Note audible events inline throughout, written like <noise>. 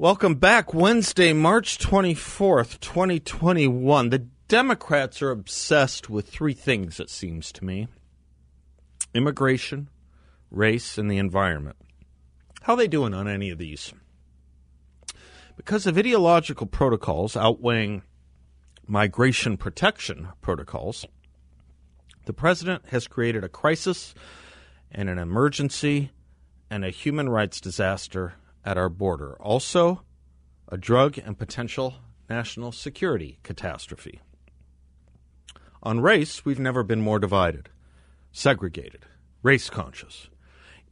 Welcome back. Wednesday, March 24th, 2021. The Democrats are obsessed with three things, it seems to me immigration, race, and the environment. How are they doing on any of these? Because of ideological protocols outweighing migration protection protocols, the president has created a crisis and an emergency and a human rights disaster at our border. Also, a drug and potential national security catastrophe. On race, we've never been more divided, segregated, race conscious.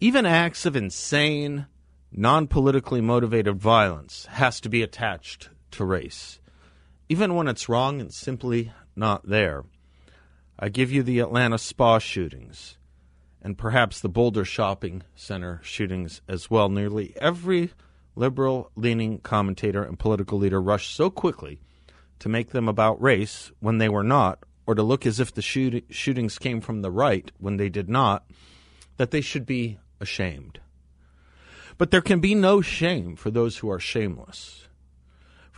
Even acts of insane, non politically motivated violence has to be attached to race, even when it's wrong and simply not there. I give you the Atlanta spa shootings and perhaps the Boulder Shopping Center shootings as well. Nearly every liberal leaning commentator and political leader rushed so quickly to make them about race when they were not, or to look as if the shoot- shootings came from the right when they did not, that they should be ashamed. But there can be no shame for those who are shameless.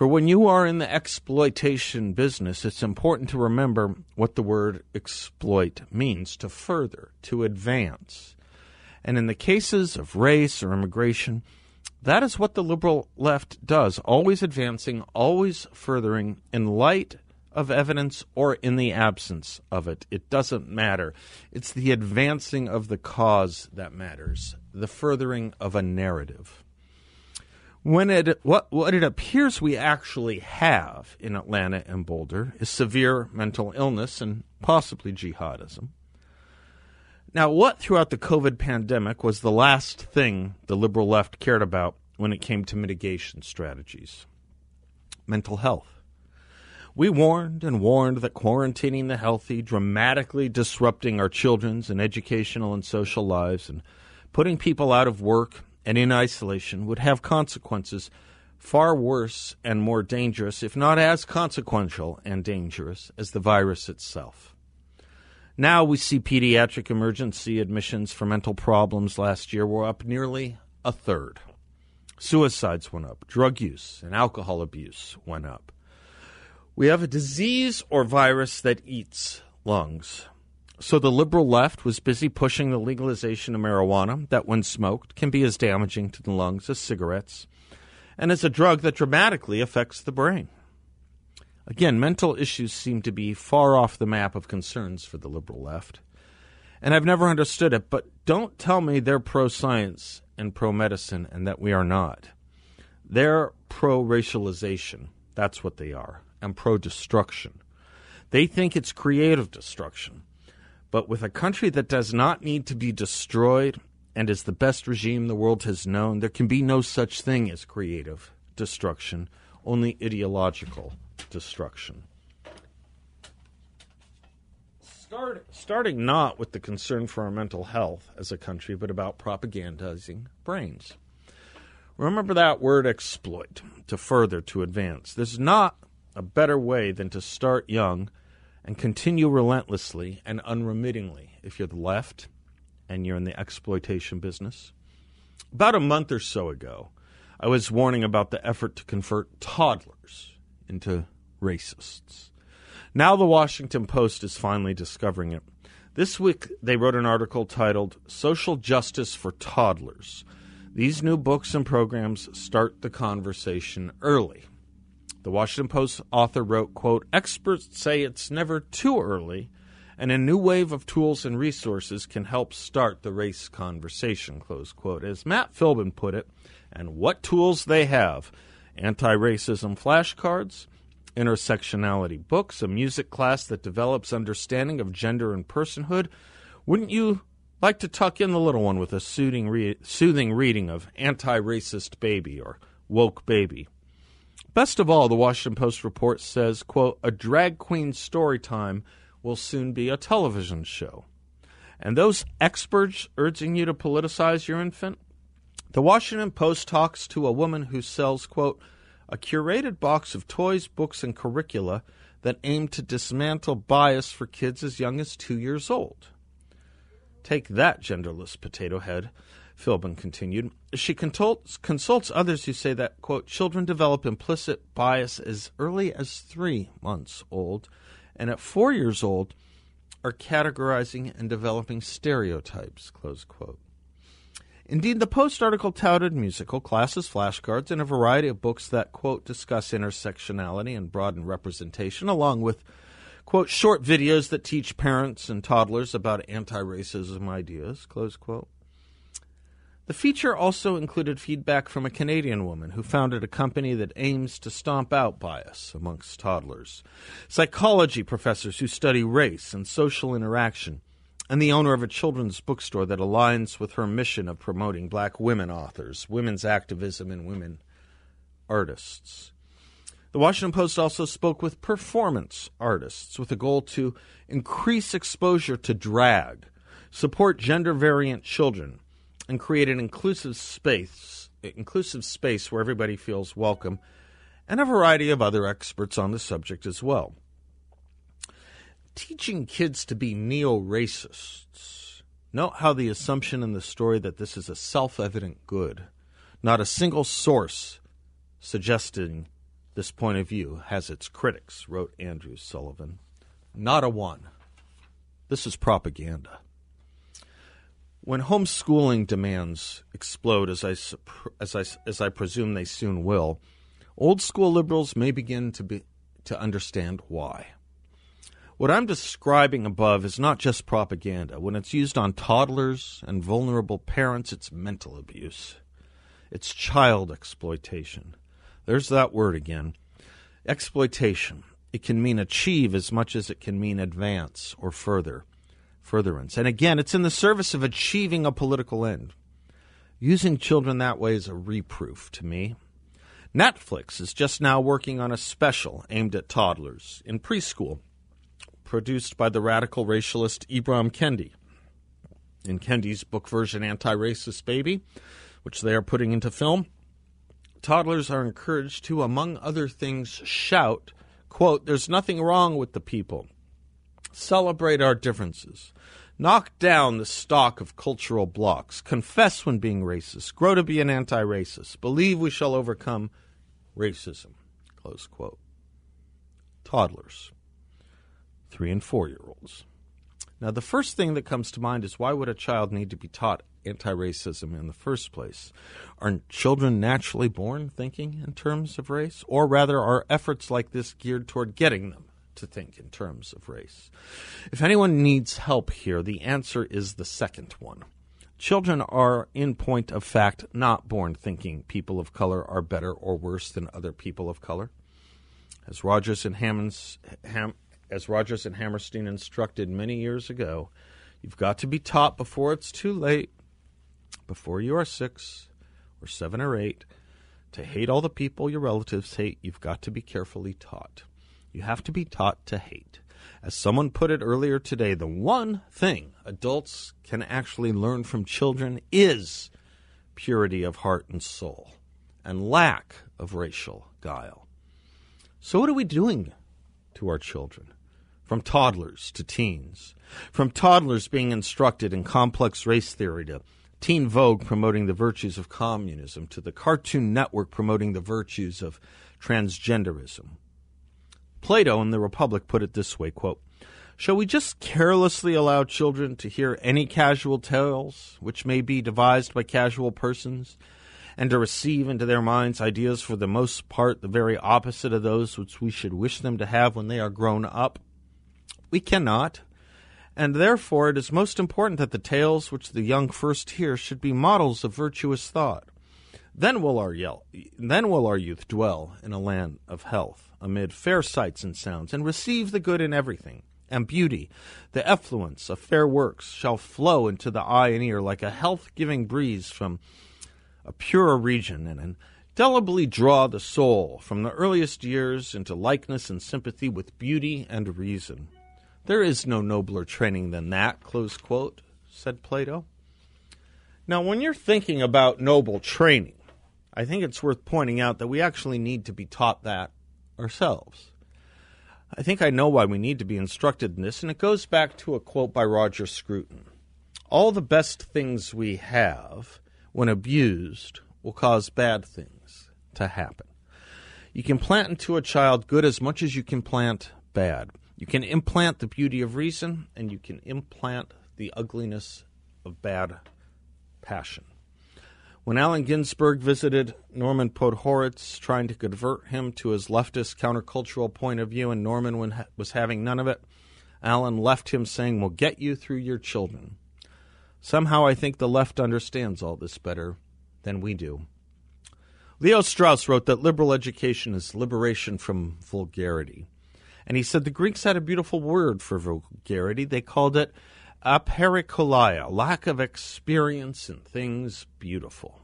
For when you are in the exploitation business, it's important to remember what the word exploit means to further, to advance. And in the cases of race or immigration, that is what the liberal left does, always advancing, always furthering in light of evidence or in the absence of it. It doesn't matter. It's the advancing of the cause that matters, the furthering of a narrative. When it what what it appears we actually have in Atlanta and Boulder is severe mental illness and possibly jihadism. Now, what throughout the COVID pandemic was the last thing the liberal left cared about when it came to mitigation strategies? Mental health. We warned and warned that quarantining the healthy, dramatically disrupting our children's and educational and social lives, and putting people out of work and in isolation would have consequences far worse and more dangerous, if not as consequential and dangerous, as the virus itself. Now we see pediatric emergency admissions for mental problems last year were up nearly a third. Suicides went up, drug use and alcohol abuse went up. We have a disease or virus that eats lungs. So the liberal left was busy pushing the legalization of marijuana, that when smoked can be as damaging to the lungs as cigarettes, and as a drug that dramatically affects the brain. Again, mental issues seem to be far off the map of concerns for the liberal left. And I've never understood it, but don't tell me they're pro science and pro medicine and that we are not. They're pro racialization. That's what they are. And pro destruction. They think it's creative destruction. But with a country that does not need to be destroyed and is the best regime the world has known, there can be no such thing as creative destruction, only ideological destruction. Start, starting not with the concern for our mental health as a country, but about propagandizing brains. Remember that word exploit to further, to advance. There's not a better way than to start young and continue relentlessly and unremittingly if you're the left and you're in the exploitation business. About a month or so ago, I was warning about the effort to convert toddlers into racists. Now the Washington Post is finally discovering it. This week they wrote an article titled Social Justice for Toddlers. These new books and programs start the conversation early. The Washington Post author wrote, quote, experts say it's never too early and a new wave of tools and resources can help start the race conversation, close quote. As Matt Philbin put it, and what tools they have anti racism flashcards, intersectionality books, a music class that develops understanding of gender and personhood. Wouldn't you like to tuck in the little one with a soothing, re- soothing reading of Anti Racist Baby or Woke Baby? Best of all, the Washington Post report says, quote, a drag queen story time will soon be a television show. And those experts urging you to politicize your infant? The Washington Post talks to a woman who sells, quote, a curated box of toys, books, and curricula that aim to dismantle bias for kids as young as two years old. Take that, genderless potato head, Philbin continued. she consults, consults others who say that, quote, children develop implicit bias as early as three months old, and at four years old are categorizing and developing stereotypes, close quote. Indeed, the Post article touted musical classes, flashcards, and a variety of books that, quote, discuss intersectionality and broaden representation, along with, quote, short videos that teach parents and toddlers about anti racism ideas, close quote. The feature also included feedback from a Canadian woman who founded a company that aims to stomp out bias amongst toddlers, psychology professors who study race and social interaction, and the owner of a children's bookstore that aligns with her mission of promoting black women authors, women's activism, and women artists. The Washington Post also spoke with performance artists with a goal to increase exposure to drag, support gender variant children, and create an inclusive space, inclusive space where everybody feels welcome, and a variety of other experts on the subject as well. Teaching kids to be neo-racists. Note how the assumption in the story that this is a self-evident good, not a single source suggesting this point of view has its critics, wrote Andrew Sullivan. Not a one. This is propaganda. When homeschooling demands explode, as I, as, I, as I presume they soon will, old school liberals may begin to, be, to understand why. What I'm describing above is not just propaganda. When it's used on toddlers and vulnerable parents, it's mental abuse. It's child exploitation. There's that word again. Exploitation. It can mean achieve as much as it can mean advance or further furtherance. And again, it's in the service of achieving a political end. Using children that way is a reproof to me. Netflix is just now working on a special aimed at toddlers in preschool, produced by the radical racialist Ibram Kendi. In Kendi's book version, Anti Racist Baby, which they are putting into film, toddlers are encouraged to, among other things, shout, quote, There's nothing wrong with the people. Celebrate our differences. Knock down the stock of cultural blocks. Confess when being racist. Grow to be an anti racist. Believe we shall overcome racism. Close quote. Toddlers, three and four year olds. Now, the first thing that comes to mind is why would a child need to be taught anti racism in the first place? Aren't children naturally born thinking in terms of race? Or rather, are efforts like this geared toward getting them to think in terms of race. If anyone needs help here, the answer is the second one. Children are, in point of fact, not born thinking people of color are better or worse than other people of color. As Rogers and Hammonds, Ham, as Rogers and Hammerstein instructed many years ago, you've got to be taught before it's too late, before you are six or seven or eight, to hate all the people your relatives hate. You've got to be carefully taught. You have to be taught to hate. As someone put it earlier today, the one thing adults can actually learn from children is purity of heart and soul and lack of racial guile. So, what are we doing to our children? From toddlers to teens, from toddlers being instructed in complex race theory to Teen Vogue promoting the virtues of communism to the Cartoon Network promoting the virtues of transgenderism. Plato in the Republic put it this way quote, Shall we just carelessly allow children to hear any casual tales which may be devised by casual persons, and to receive into their minds ideas for the most part the very opposite of those which we should wish them to have when they are grown up? We cannot, and therefore it is most important that the tales which the young first hear should be models of virtuous thought. Then will our yell, then will our youth dwell in a land of health amid fair sights and sounds, and receive the good in everything. And beauty, the effluence of fair works, shall flow into the eye and ear like a health giving breeze from a purer region, and indelibly draw the soul from the earliest years into likeness and sympathy with beauty and reason. There is no nobler training than that, close quote, said Plato. Now, when you're thinking about noble training, I think it's worth pointing out that we actually need to be taught that ourselves. I think I know why we need to be instructed in this, and it goes back to a quote by Roger Scruton. All the best things we have when abused, will cause bad things to happen. You can plant into a child good as much as you can plant bad. You can implant the beauty of reason, and you can implant the ugliness of bad passion. When Allen Ginsberg visited Norman Podhoretz, trying to convert him to his leftist countercultural point of view, and Norman was having none of it, Allen left him saying, We'll get you through your children. Somehow I think the left understands all this better than we do. Leo Strauss wrote that liberal education is liberation from vulgarity. And he said the Greeks had a beautiful word for vulgarity. They called it apeirokalia, lack of experience in things beautiful.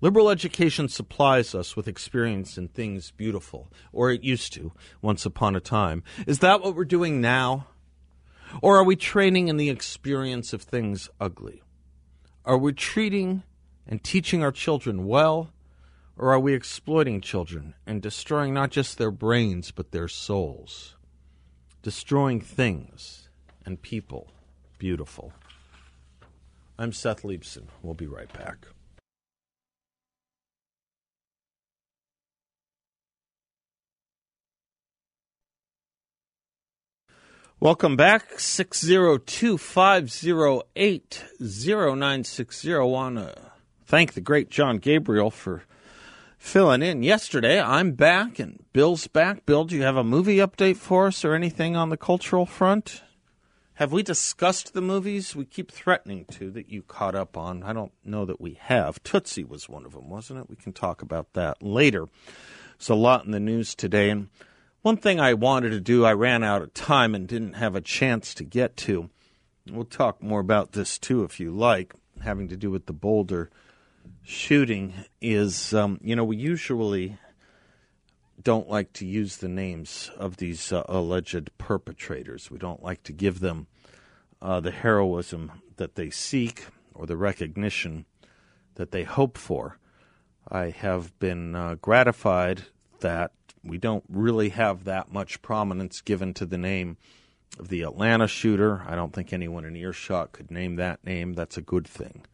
Liberal education supplies us with experience in things beautiful, or it used to, once upon a time. Is that what we're doing now? Or are we training in the experience of things ugly? Are we treating and teaching our children well, or are we exploiting children and destroying not just their brains, but their souls? Destroying things and people beautiful. I'm Seth Leibsohn. We'll be right back. Welcome back. 602 508 0960. Want to thank the great John Gabriel for filling in yesterday. I'm back and Bill's back. Bill, do you have a movie update for us or anything on the cultural front? Have we discussed the movies we keep threatening to that you caught up on? I don't know that we have. Tootsie was one of them, wasn't it? We can talk about that later. There's a lot in the news today. And one thing I wanted to do, I ran out of time and didn't have a chance to get to. We'll talk more about this too if you like, having to do with the Boulder shooting. Is, um, you know, we usually don't like to use the names of these uh, alleged perpetrators. We don't like to give them uh, the heroism that they seek or the recognition that they hope for. I have been uh, gratified that we don't really have that much prominence given to the name of the Atlanta shooter. I don't think anyone in earshot could name that name. That's a good thing.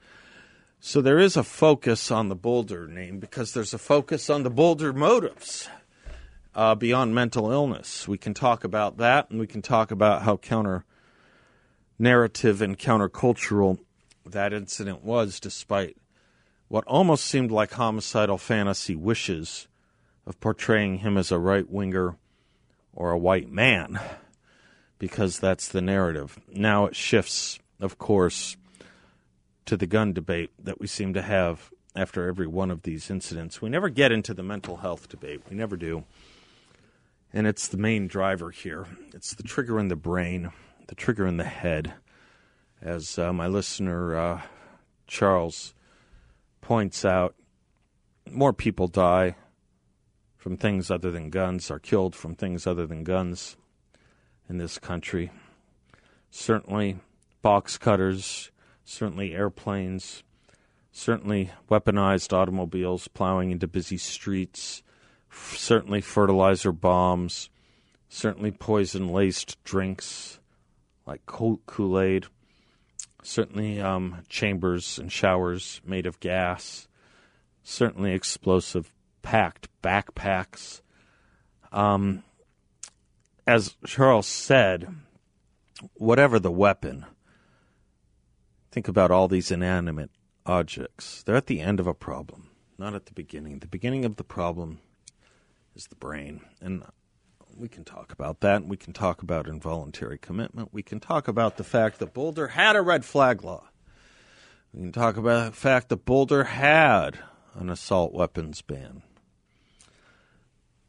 So there is a focus on the Boulder name because there's a focus on the Boulder motives uh, beyond mental illness. We can talk about that, and we can talk about how counter narrative and countercultural that incident was, despite what almost seemed like homicidal fantasy wishes of portraying him as a right winger or a white man, because that's the narrative. Now it shifts, of course, to the gun debate that we seem to have after every one of these incidents. We never get into the mental health debate, we never do and it's the main driver here. It's the trigger in the brain, the trigger in the head. As uh, my listener uh, Charles points out, more people die from things other than guns, are killed from things other than guns in this country. Certainly, box cutters, certainly airplanes, certainly weaponized automobiles plowing into busy streets certainly fertilizer bombs, certainly poison laced drinks like Kool Aid, certainly um, chambers and showers made of gas, certainly explosive packed backpacks. Um, as Charles said, whatever the weapon, think about all these inanimate objects. They're at the end of a problem, not at the beginning. The beginning of the problem is the brain. And we can talk about that. We can talk about involuntary commitment. We can talk about the fact that Boulder had a red flag law. We can talk about the fact that Boulder had an assault weapons ban.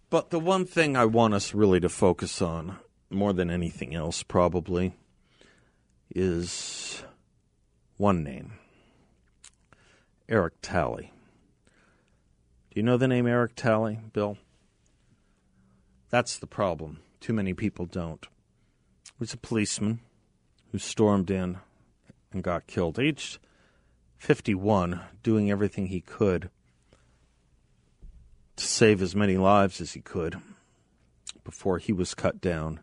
But the one thing I want us really to focus on, more than anything else, probably, is one name Eric Talley. Do you know the name Eric Talley, Bill? That's the problem. Too many people don't. He was a policeman who stormed in and got killed, aged 51, doing everything he could to save as many lives as he could before he was cut down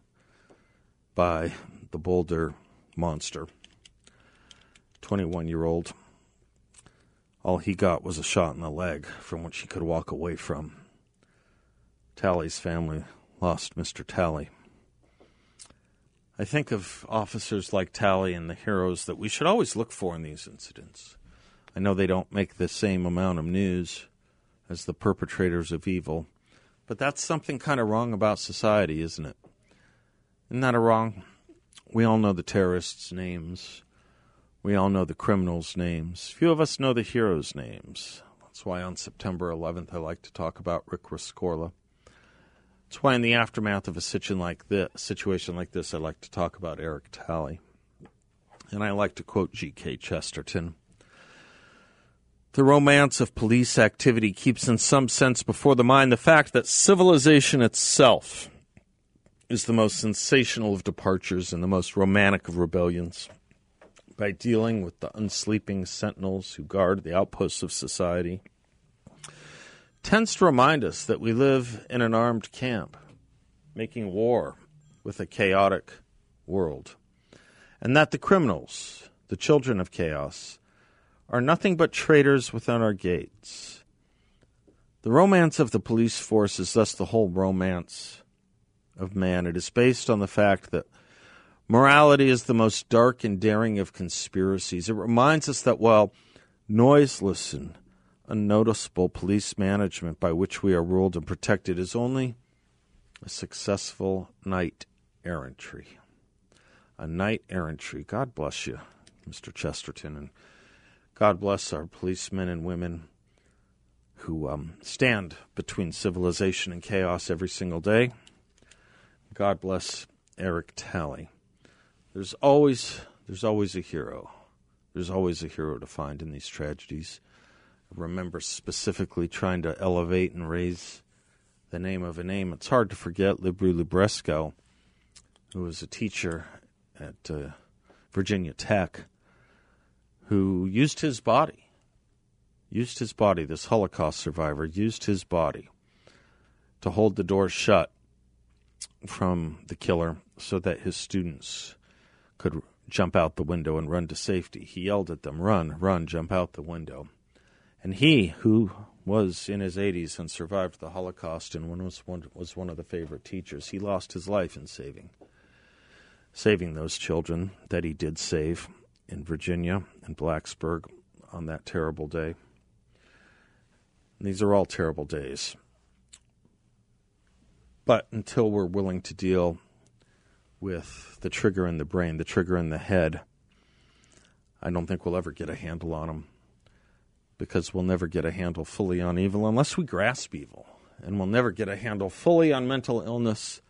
by the Boulder monster. 21 year old. all he got was a shot in the leg from which he could walk away from. Talley's family lost Mr. Talley. I think of officers like Talley and the heroes that we should always look for in these incidents. I know they don't make the same amount of news as the perpetrators of evil, but that's something kind of wrong about society, isn't it? Isn't that a wrong? We all know the terrorists' names. We all know the criminals' names. Few of us know the heroes' names. That's why on September 11th I like to talk about Rick Rescorla. That's why in the aftermath of a situation like this, situation like this, I like to talk about Eric Talley. And I like to quote G.K. Chesterton. The romance of police activity keeps, in some sense, before the mind the fact that civilization itself is the most sensational of departures and the most romantic of rebellions. By dealing with the unsleeping sentinels who guard the outposts of society, tends to remind us that we live in an armed camp, making war with a chaotic world, and that the criminals, the children of chaos, are nothing but traitors within our gates. The romance of the police force is thus the whole romance of man. It is based on the fact that morality is the most dark and daring of conspiracies. It reminds us that while noiseless and unnoticeable police management by which we are ruled and protected is only a successful knight errantry. A knight errantry. God bless you, Mr. Chesterton, and God bless our policemen and women who um, stand between civilization and chaos every single day. God bless Eric Talley. There's always there's always a hero. There's always a hero to find in these tragedies. Remember specifically trying to elevate and raise the name of a name. It's hard to forget Libru Librescu, who was a teacher at uh, Virginia Tech, who used his body, used his body, this Holocaust survivor, used his body to hold the door shut from the killer so that his students could jump out the window and run to safety. He yelled at them, Run, run, jump out the window. And he, who was in his 80s and survived the Holocaust and was one, was one of the favorite teachers, he lost his life in saving saving those children that he did save in Virginia and Blacksburg on that terrible day. And these are all terrible days. But until we're willing to deal with the trigger in the brain, the trigger in the head, I don't think we'll ever get a handle on them because we'll never get a handle fully on evil unless we grasp evil. And we'll never get a handle fully on mental illness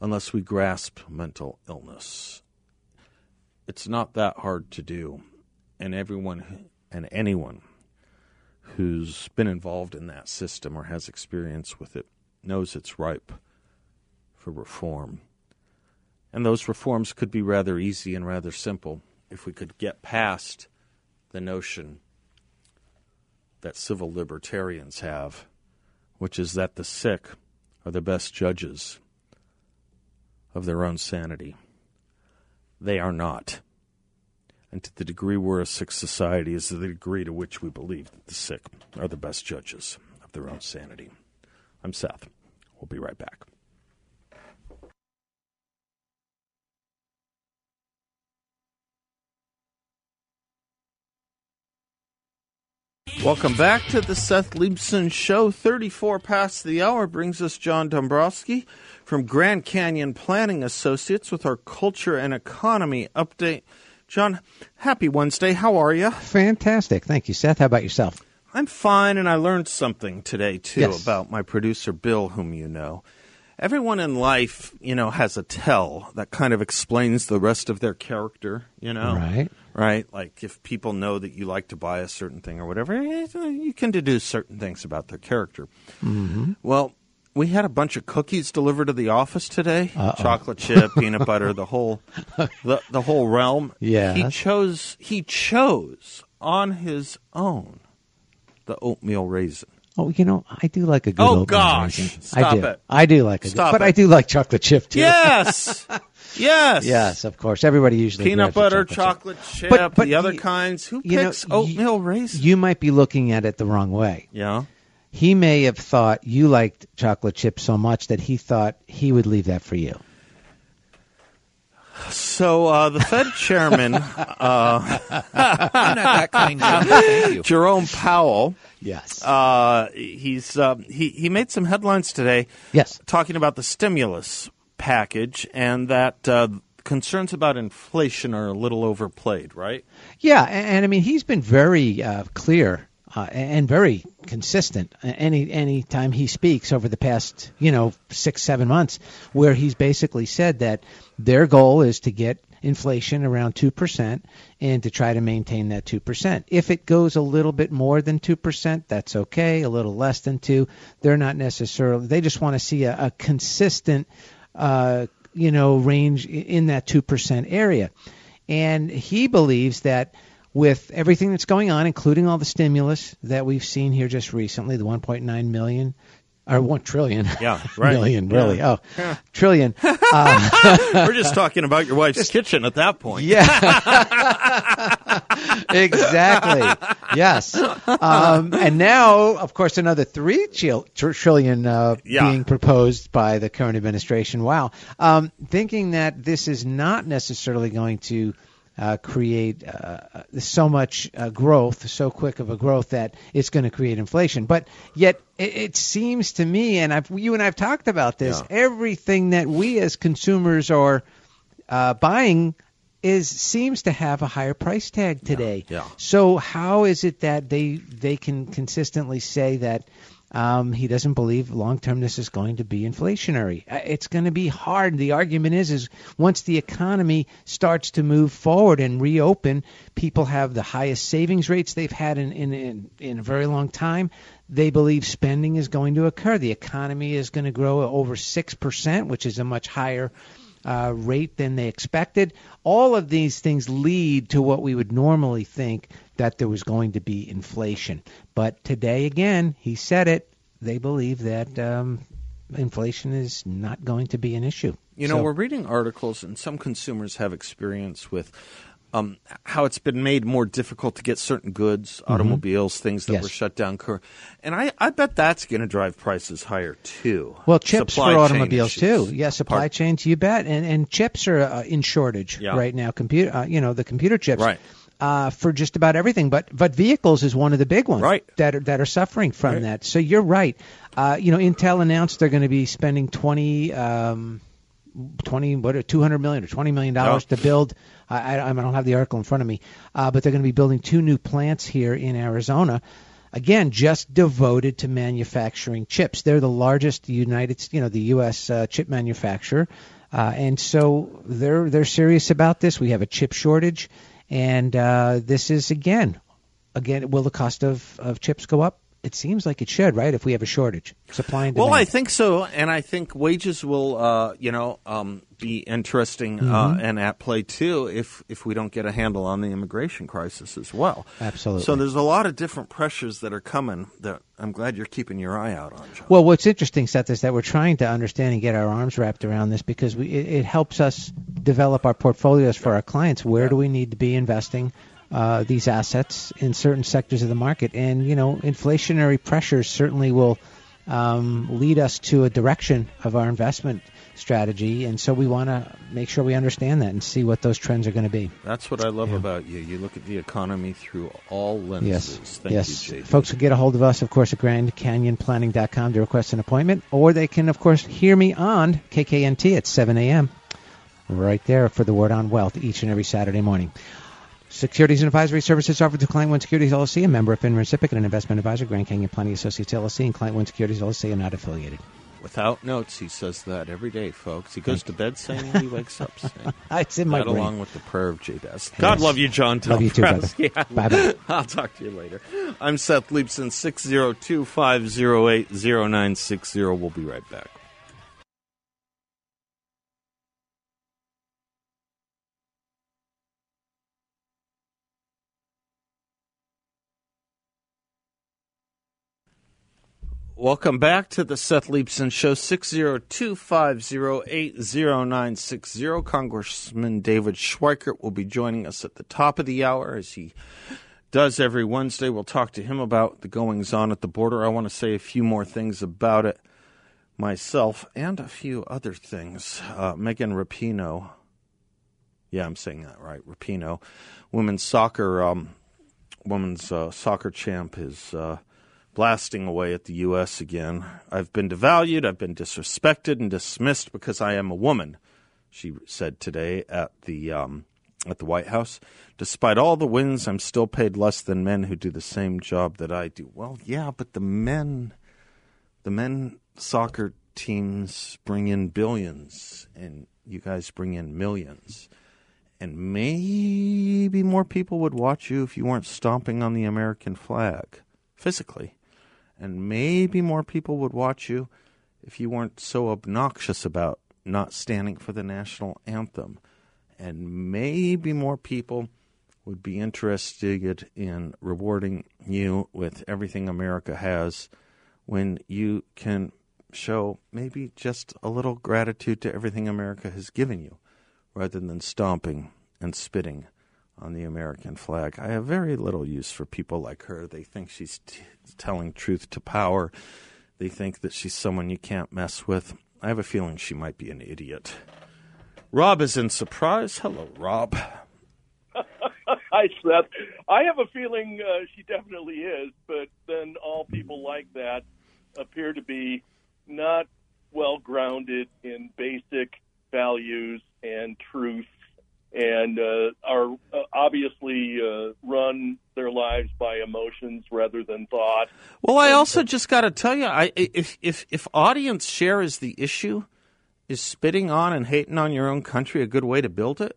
unless we grasp mental illness. It's not that hard to do. And everyone and anyone who's been involved in that system or has experience with it knows it's ripe for reform. And those reforms could be rather easy and rather simple if we could get past the notion that civil libertarians have, which is that the sick are the best judges of their own sanity. They are not. And to the degree we're a sick society is the degree to which we believe that the sick are the best judges of their own sanity. I'm Seth. We'll be right back. Welcome back to the Seth Leibsohn Show. 34 past the hour brings us John Dombroski from Grand Canyon Planning Associates with our culture and economy update. John, happy Wednesday. How are you? Fantastic. Thank you, Seth. How about yourself? I'm fine, and I learned something today, too, Yes. about my producer, Bill, whom you know. Everyone in life, you know, has a tell that kind of explains the rest of their character, you know? Right. Right? Like if people know that you like to buy a certain thing or whatever, eh, you can deduce certain things about their character. Mm-hmm. Well, we had a bunch of cookies delivered to the office today. Uh-oh. Chocolate chip, <laughs> peanut butter, the whole the, the whole realm. Yeah. He chose he chose on his own the oatmeal raisin. Oh, you know, I do like a good. Oh, gosh. Stop I do. it. I do like a Stop good, but. I do like chocolate chip too. Yes. <laughs> yes. yes, of course. Everybody usually Peanut butter, chocolate chip. chocolate chip, But- but the other you- kinds. Who you know, picks oatmeal raisin? You might be looking at it the wrong way. yeah. He may have thought you liked chocolate chip so much that he thought he would leave that for you. So uh, the Fed chairman, <laughs> uh, I'm not that kind of. <laughs> Jerome Powell, Yes. uh, he's uh, he he made some headlines today yes. talking about the stimulus package and that uh, concerns about inflation are a little overplayed, right? Yeah, and, and I mean he's been very uh, clear uh, and very consistent any any time he speaks over the past you know six seven months, where he's basically said that their goal is to get inflation around two percent and to try to maintain that two percent. If it goes a little bit more than two percent, that's okay. A little less than two, they're not necessarily. They just want to see a, a consistent. Uh, you know, range in that 2% area. And he believes that with everything that's going on, including all the stimulus that we've seen here just recently, the 1.9 million or 1 trillion. Yeah, <laughs> right. million, really. Yeah. Oh, trillion. Uh, <laughs> We're just talking about your wife's kitchen at that point. Yeah. <laughs> exactly. Yes. Um, and now, of course, another three tril- tr- trillion uh, Yeah. being proposed by the current administration. Wow. Um, thinking that this is not necessarily going to uh, create uh, so much uh, growth, so quick of a growth that it's going to create inflation. But yet, it, it seems to me, and I've, you and I've talked about this, Yeah. everything that we as consumers are uh, buying is seems to have a higher price tag today. yeah. So how is it that they they can consistently say that um, he doesn't believe long term this is going to be inflationary? Uh, It's going to be hard. The argument is is once the economy starts to move forward and reopen, people have the highest savings rates they've had in in in, in a very long time. They believe spending is going to occur. The economy is going to grow over six percent, which is a much higher uh, rate than they expected. All of these things lead to what we would normally think that there was going to be inflation. But today, again, he said it. They believe that um, inflation is not going to be an issue. You know, So- we're reading articles, and some consumers have experience with um, how it's been made more difficult to get certain goods, automobiles, things that Mm-hmm. Yes. were shut down. And I, I bet that's going to drive prices higher too. Well, chips Supply for automobiles issues. too. Yeah, supply chains, you bet. And and chips are uh, in shortage Yeah. right now. Computer, uh, you know, the computer chips. Right. Uh, for just about everything, but but vehicles is one of the big ones Right. that are that are suffering from Right. that. So you're right. Uh, you know, Intel announced they're going to be spending twenty um, 20 what 200 million or 20 million dollars to build? I, I I don't have the article in front of me. Uh, but they're going to be building two new plants here in Arizona. Again just devoted to manufacturing chips. They're the largest united you know the US uh, chip manufacturer. Uh, and so they're they're serious about this. We have a chip shortage. And uh, this is again again will the cost of, of chips go up it seems like it should right if we have a shortage supply and demand Well, I think so, and I think wages will, uh, you know, um, be interesting uh, Mm-hmm. and at play too if if we don't get a handle on the immigration crisis as well. Absolutely. So there's a lot of different pressures that are coming that I'm glad you're keeping your eye out on, John. Well, what's interesting, Seth, is that we're trying to understand and get our arms wrapped around this because we, it, it helps us develop our portfolios for our clients. Where do we need to be investing uh, these assets in certain sectors of the market? And, you know, inflationary pressures certainly will um, lead us to a direction of our investment strategy. And so we want to make sure we understand that and see what those trends are going to be. That's what I love Yeah. about you. You look at the economy through all lenses. Yes. Thank yes. you. Folks can get a hold of us, of course, at GrandCanyonPlanning.com to request an appointment, or they can, of course, hear me on KKNT at 7 a.m. right there for the Word on Wealth each and every Saturday morning. Securities and advisory services offered to Client One Securities LLC, a member of FINRA SIPC, and an investment advisor, Grand Canyon Planning Associates LLC, and Client One Securities LLC are not affiliated. Without notes, he says that every day, folks. He goes to bed saying it, he <laughs> wakes up saying <laughs> It's in my that brain. along with the prayer of Jabez. God love you, John. Tom Love you too, brother. <laughs> Yeah. Bye-bye. I'll talk to you later. I'm Seth Leibsohn, 602-508-0960. We'll be right back. Welcome back to the Seth Leibsohn Show, 602-508-0960. Congressman David Schweikert will be joining us at the top of the hour as he does every Wednesday. We'll talk to him about the goings-on at the border. I want to say a few more things about it myself and a few other things. Uh, Megan Rapinoe, yeah, I'm saying that right, Rapinoe, women's soccer, um, women's uh, soccer champ is... Uh, blasting away at the U.S. again. I've been devalued, I've been disrespected and dismissed because I am a woman, she said today at the um, at the White House. Despite all the wins, I'm still paid less than men who do the same job that I do. Well, yeah, but the men, the men soccer teams bring in billions, and you guys bring in millions. And maybe more people would watch you if you weren't stomping on the American flag physically and maybe more people would watch you if you weren't so obnoxious about not standing for the national anthem. And maybe more people would be interested in rewarding you with everything America has when you can show maybe just a little gratitude to everything America has given you rather than stomping and spitting on the American flag. I have very little use for people like her. They think she's t- telling truth to power. They think that she's someone you can't mess with. I have a feeling she might be an idiot. Rob is in Surprise. Hello, Rob. <laughs> Hi, Seth. I have a feeling uh, she definitely is, but then all people like that appear to be not well grounded in basic values and truth and uh, are uh, obviously uh, run their lives by emotions rather than thought. Well, I also just got to tell you, I, if if if audience share is the issue, is spitting on and hating on your own country a good way to build it?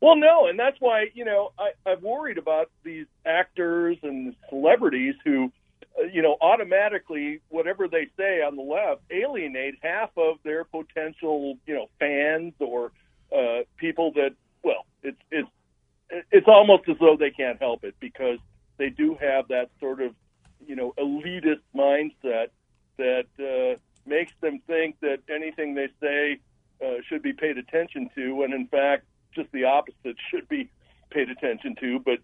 Well, no, and that's why you know I, I'm worried about these actors and celebrities who, uh, you know, automatically whatever they say on the left alienate half of their potential, you know, fans or uh, people that it's it's it's almost as though they can't help it because they do have that sort of you know elitist mindset that uh, makes them think that anything they say uh, should be paid attention to, when in fact just the opposite <laughs> should be paid attention to. But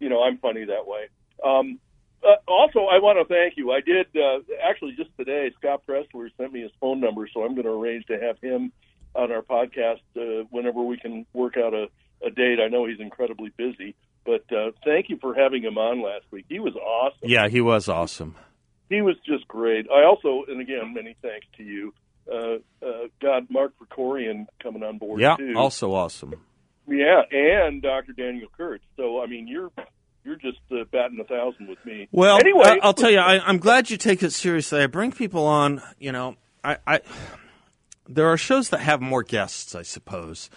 you know, I'm funny that way. Um, uh, also, I want to thank you. I did uh, actually just today. Scott Presler sent me his phone number, so I'm going to arrange to have him on our podcast uh, whenever we can work out a, a date. I know he's incredibly busy, but uh, thank you for having him on last week. He was awesome. Yeah, he was awesome. He was just great. I also, and again, many thanks to you. Uh, uh, got Mark Krikorian coming on board. Yeah, too. also awesome. Yeah, and Dr. Daniel Kurtz. So, I mean, you're you're just uh, batting a thousand with me. Well, anyway, I'll tell you, I, I'm glad you take it seriously. I bring people on. You know, I, I there are shows that have more guests, I suppose.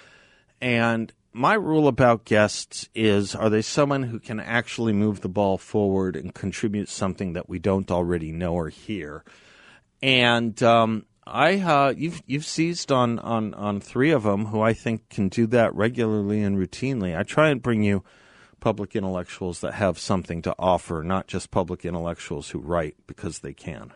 And my rule about guests is are they someone who can actually move the ball forward and contribute something that we don't already know or hear? And um, I uh, you've you've seized on, on on three of them who I think can do that regularly and routinely. I try and bring you public intellectuals that have something to offer, not just public intellectuals who write because they can.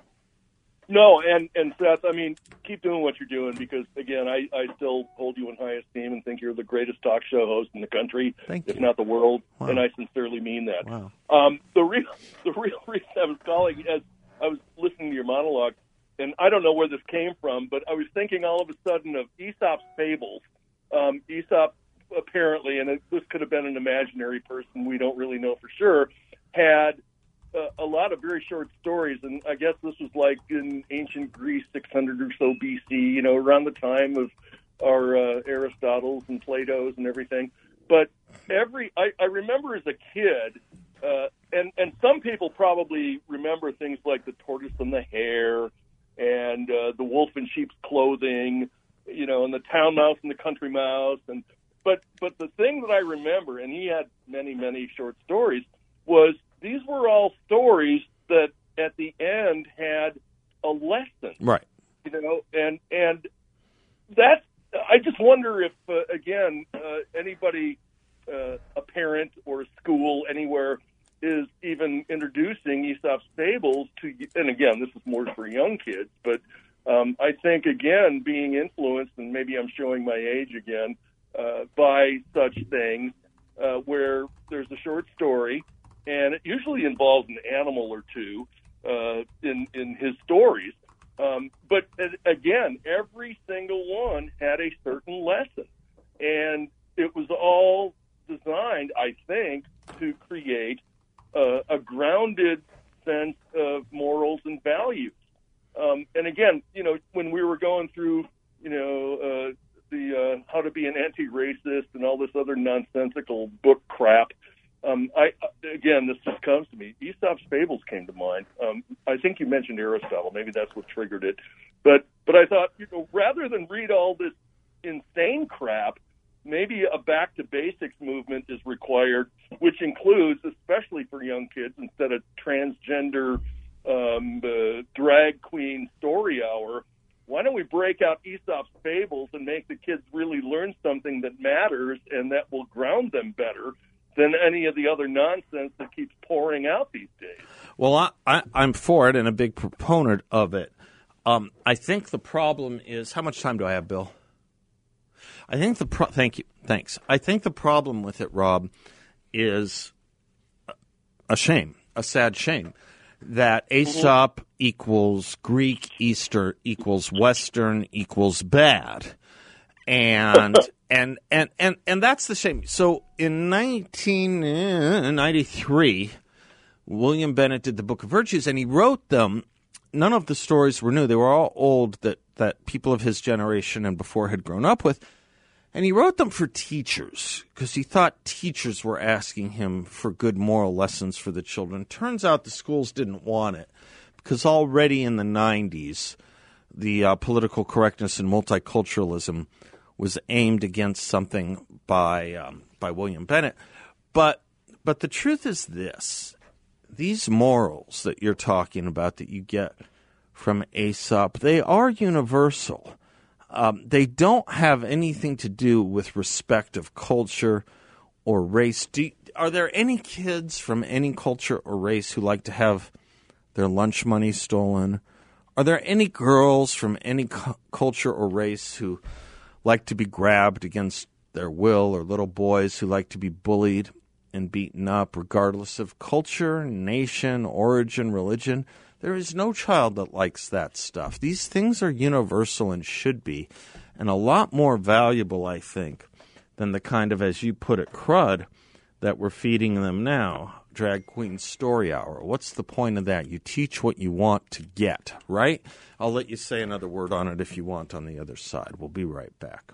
No, and and Seth, I mean, keep doing what you're doing because again, I I still hold you in high esteem and think you're the greatest talk show host in the country, Thank if you. not the world, Wow. and I sincerely mean that. Wow. Um, the real <laughs> the real reason I was calling as I was listening to your monologue, and I don't know where this came from, but I was thinking all of a sudden of Aesop's fables. Um, Aesop apparently, and it, this could have been an imaginary person, we don't really know for sure, had a lot of very short stories, and I guess this was like in ancient Greece, 600 or so BC. You know, around the time of our uh, Aristotle's and Plato's and everything. But every I, I remember as a kid, uh, and and some people probably remember things like the tortoise and the hare, and uh, the wolf in sheep's clothing, you know, and the town mouse and the country mouse, and but but the thing that I remember, and he had many many short stories, was these were all stories that at the end had a lesson Right. you know, and and that's I just wonder if uh, again uh, anybody, uh, a parent or a school anywhere, is even introducing Aesop's fables to, and again, this is more for young kids, but um, I think again being influenced, and maybe I'm showing my age again, uh, by such things uh, where there's a short story, and it usually involves an animal or two uh, in in his stories. Um, but again, every single one had a certain lesson, and it was all designed, I think, to create uh, a grounded sense of morals and values. Um, and again, you know, when we were going through, you know, uh, the uh, how to be an anti-racist and all this other nonsensical book crap, um, I again, this just comes to me. Aesop's fables came to mind. Um, I think you mentioned Aristotle. Maybe that's what triggered it. But but I thought, you know, rather than read all this insane crap, maybe a back to basics movement is required, which includes, especially for young kids, instead of transgender um, uh, drag queen story hour, why don't we break out Aesop's fables and make the kids really learn something that matters and that will ground them better than any of the other nonsense that keeps pouring out these days? Well, I, I, I'm for it and a big proponent of it. Um, I think the problem is how much time do I have, Bill? I think the pro- thank you thanks. I think the problem with it, Rob, is a shame, a sad shame that Aesop equals Greek, Easter equals Western equals bad, and <laughs> and and and and that's the shame. So in 1993, William Bennett did the Book of Virtues, and he wrote them. None of the stories were new; they were all old that that people of his generation and before had grown up with. And he wrote them for teachers because he thought teachers were asking him for good moral lessons for the children. Turns out the schools didn't want it because already in the 90s, the uh, political correctness and multiculturalism was aimed against something by um, by William Bennett. But but the truth is this: these morals that you're talking about that you get from Aesop, they are universal. Um, they don't have anything to do with respect of culture or race. Do, are there any kids from any culture or race who like to have their lunch money stolen? Are there any girls from any cu- culture or race who like to be grabbed against their will, or little boys who like to be bullied and beaten up, regardless of culture, nation, origin, religion? There is no child that likes that stuff. These things are universal and should be, and a lot more valuable, I think, than the kind of, as you put it, crud that we're feeding them now. Drag Queen Story Hour. What's the point of that? You teach what you want to get, right? I'll let you say another word on it if you want on the other side. We'll be right back.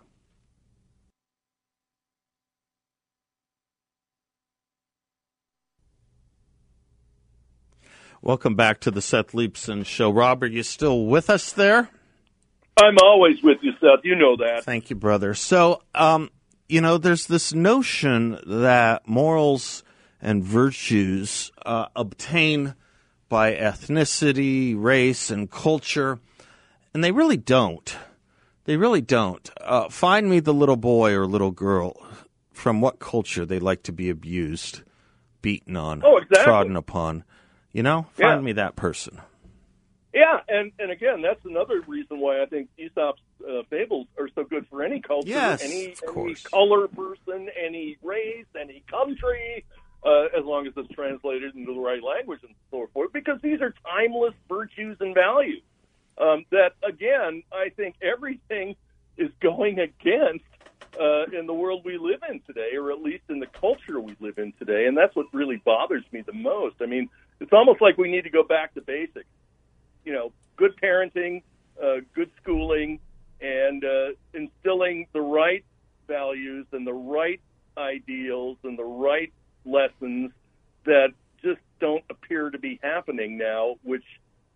Welcome back to the Seth Leibsohn Show. Rob, are you still with us there? I'm always with you, Seth. You know that. Thank you, brother. So, um, you know, there's this notion that morals and virtues uh, obtain by ethnicity, race, and culture, and they really don't. They really don't. Uh, find me the little boy or little girl from what culture they like to be abused, beaten on, oh, exactly. trodden upon. You know, find Yeah. me that person. Yeah, and and again, that's another reason why I think Aesop's uh, fables are so good for any culture, Yes, any, any color person, any race, any country, uh, as long as it's translated into the right language and so forth. Because these are timeless virtues and values. Um, that again, I think everything is going <laughs> against uh, in the world we live in today, or at least in the culture we live in today, and that's what really bothers me the most. I mean, it's almost like we need to go back to basics you know, good parenting, uh, good schooling, and uh, instilling the right values and the right ideals and the right lessons that just don't appear to be happening now, which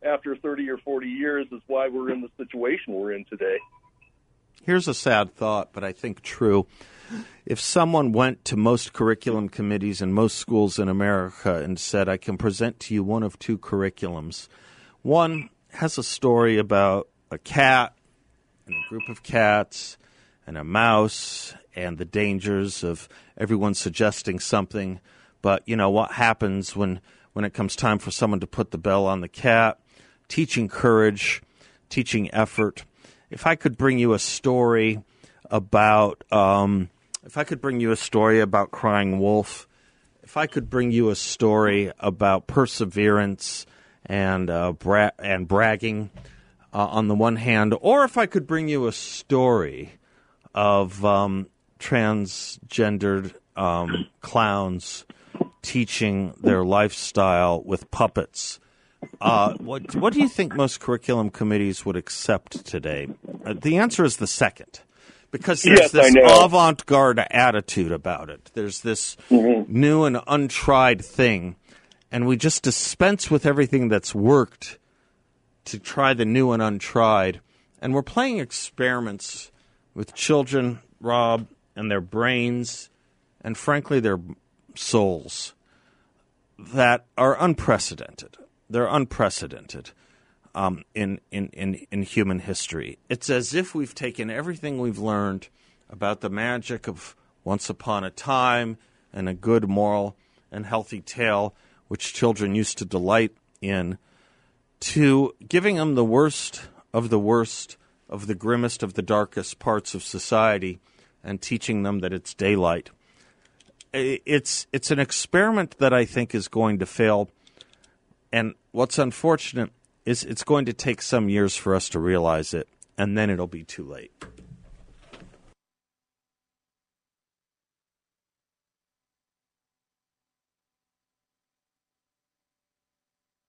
after 30 or 40 years is why we're in the situation we're in today. Here's a sad thought, but I think true. If someone went to most curriculum committees in most schools in America and said, I can present to you one of two curriculums, one has a story about a cat and a group of cats and a mouse and the dangers of everyone suggesting something but you know what happens when when it comes time for someone to put the bell on the cat, teaching courage, teaching effort. If I could bring you a story about, um, if I could bring you a story about crying wolf, if I could bring you a story about perseverance and uh, bra- and bragging uh, on the one hand, or if I could bring you a story of um, transgendered um, clowns teaching their lifestyle with puppets. Uh, what what do you think most curriculum committees would accept today? Uh, the answer is the second, because there's Yes, this avant-garde attitude about it. There's this Mm-hmm. new and untried thing, and we just dispense with everything that's worked to try the new and untried. And we're playing experiments with children, Rob, and their brains, and frankly, their souls that are unprecedented. They're unprecedented um, in, in, in, in human history. It's as if we've taken everything we've learned about the magic of once upon a time and a good moral and healthy tale, which children used to delight in, to giving them the worst of the worst of the grimmest of the darkest parts of society and teaching them that it's daylight. It's it's an experiment that I think is going to fail. And what's unfortunate is it's going to take some years for us to realize it, and then it'll be too late.